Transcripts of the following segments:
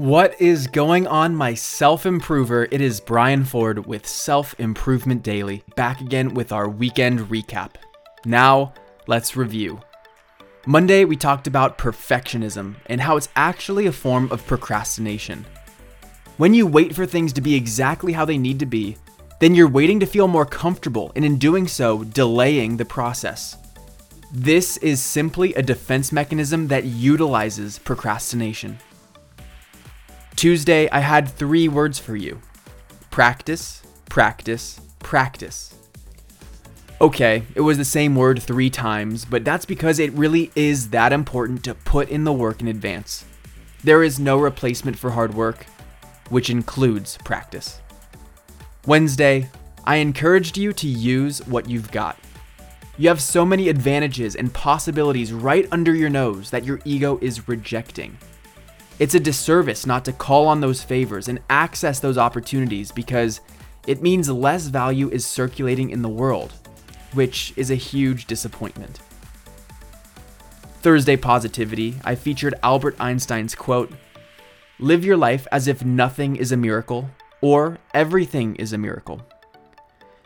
What is going on, my self improver? It is Brian Ford with Self Improvement Daily, back again with our weekend recap. Now, let's review. Monday, we talked about perfectionism and how it's actually a form of procrastination. When you wait for things to be exactly how they need to be, then you're waiting to feel more comfortable, and in doing so, delaying the process. This is simply a defense mechanism that utilizes procrastination. Tuesday, I had three words for you practice, practice, practice. Okay, it was the same word three times, but that's because it really is that important to put in the work in advance. There is no replacement for hard work, which includes practice. Wednesday, I encouraged you to use what you've got. You have so many advantages and possibilities right under your nose that your ego is rejecting. It's a disservice not to call on those favors and access those opportunities because it means less value is circulating in the world, which is a huge disappointment. Thursday Positivity, I featured Albert Einstein's quote Live your life as if nothing is a miracle or everything is a miracle.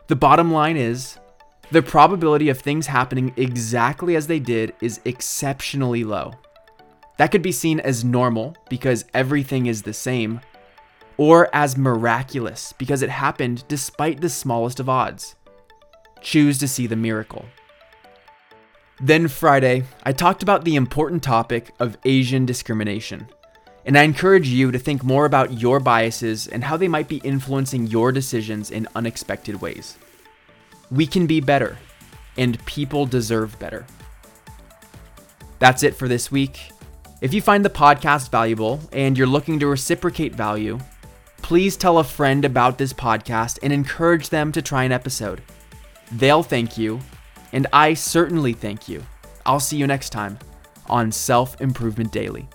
The bottom line is the probability of things happening exactly as they did is exceptionally low. That could be seen as normal because everything is the same, or as miraculous because it happened despite the smallest of odds. Choose to see the miracle. Then Friday, I talked about the important topic of Asian discrimination. And I encourage you to think more about your biases and how they might be influencing your decisions in unexpected ways. We can be better, and people deserve better. That's it for this week. If you find the podcast valuable and you're looking to reciprocate value, please tell a friend about this podcast and encourage them to try an episode. They'll thank you, and I certainly thank you. I'll see you next time on Self Improvement Daily.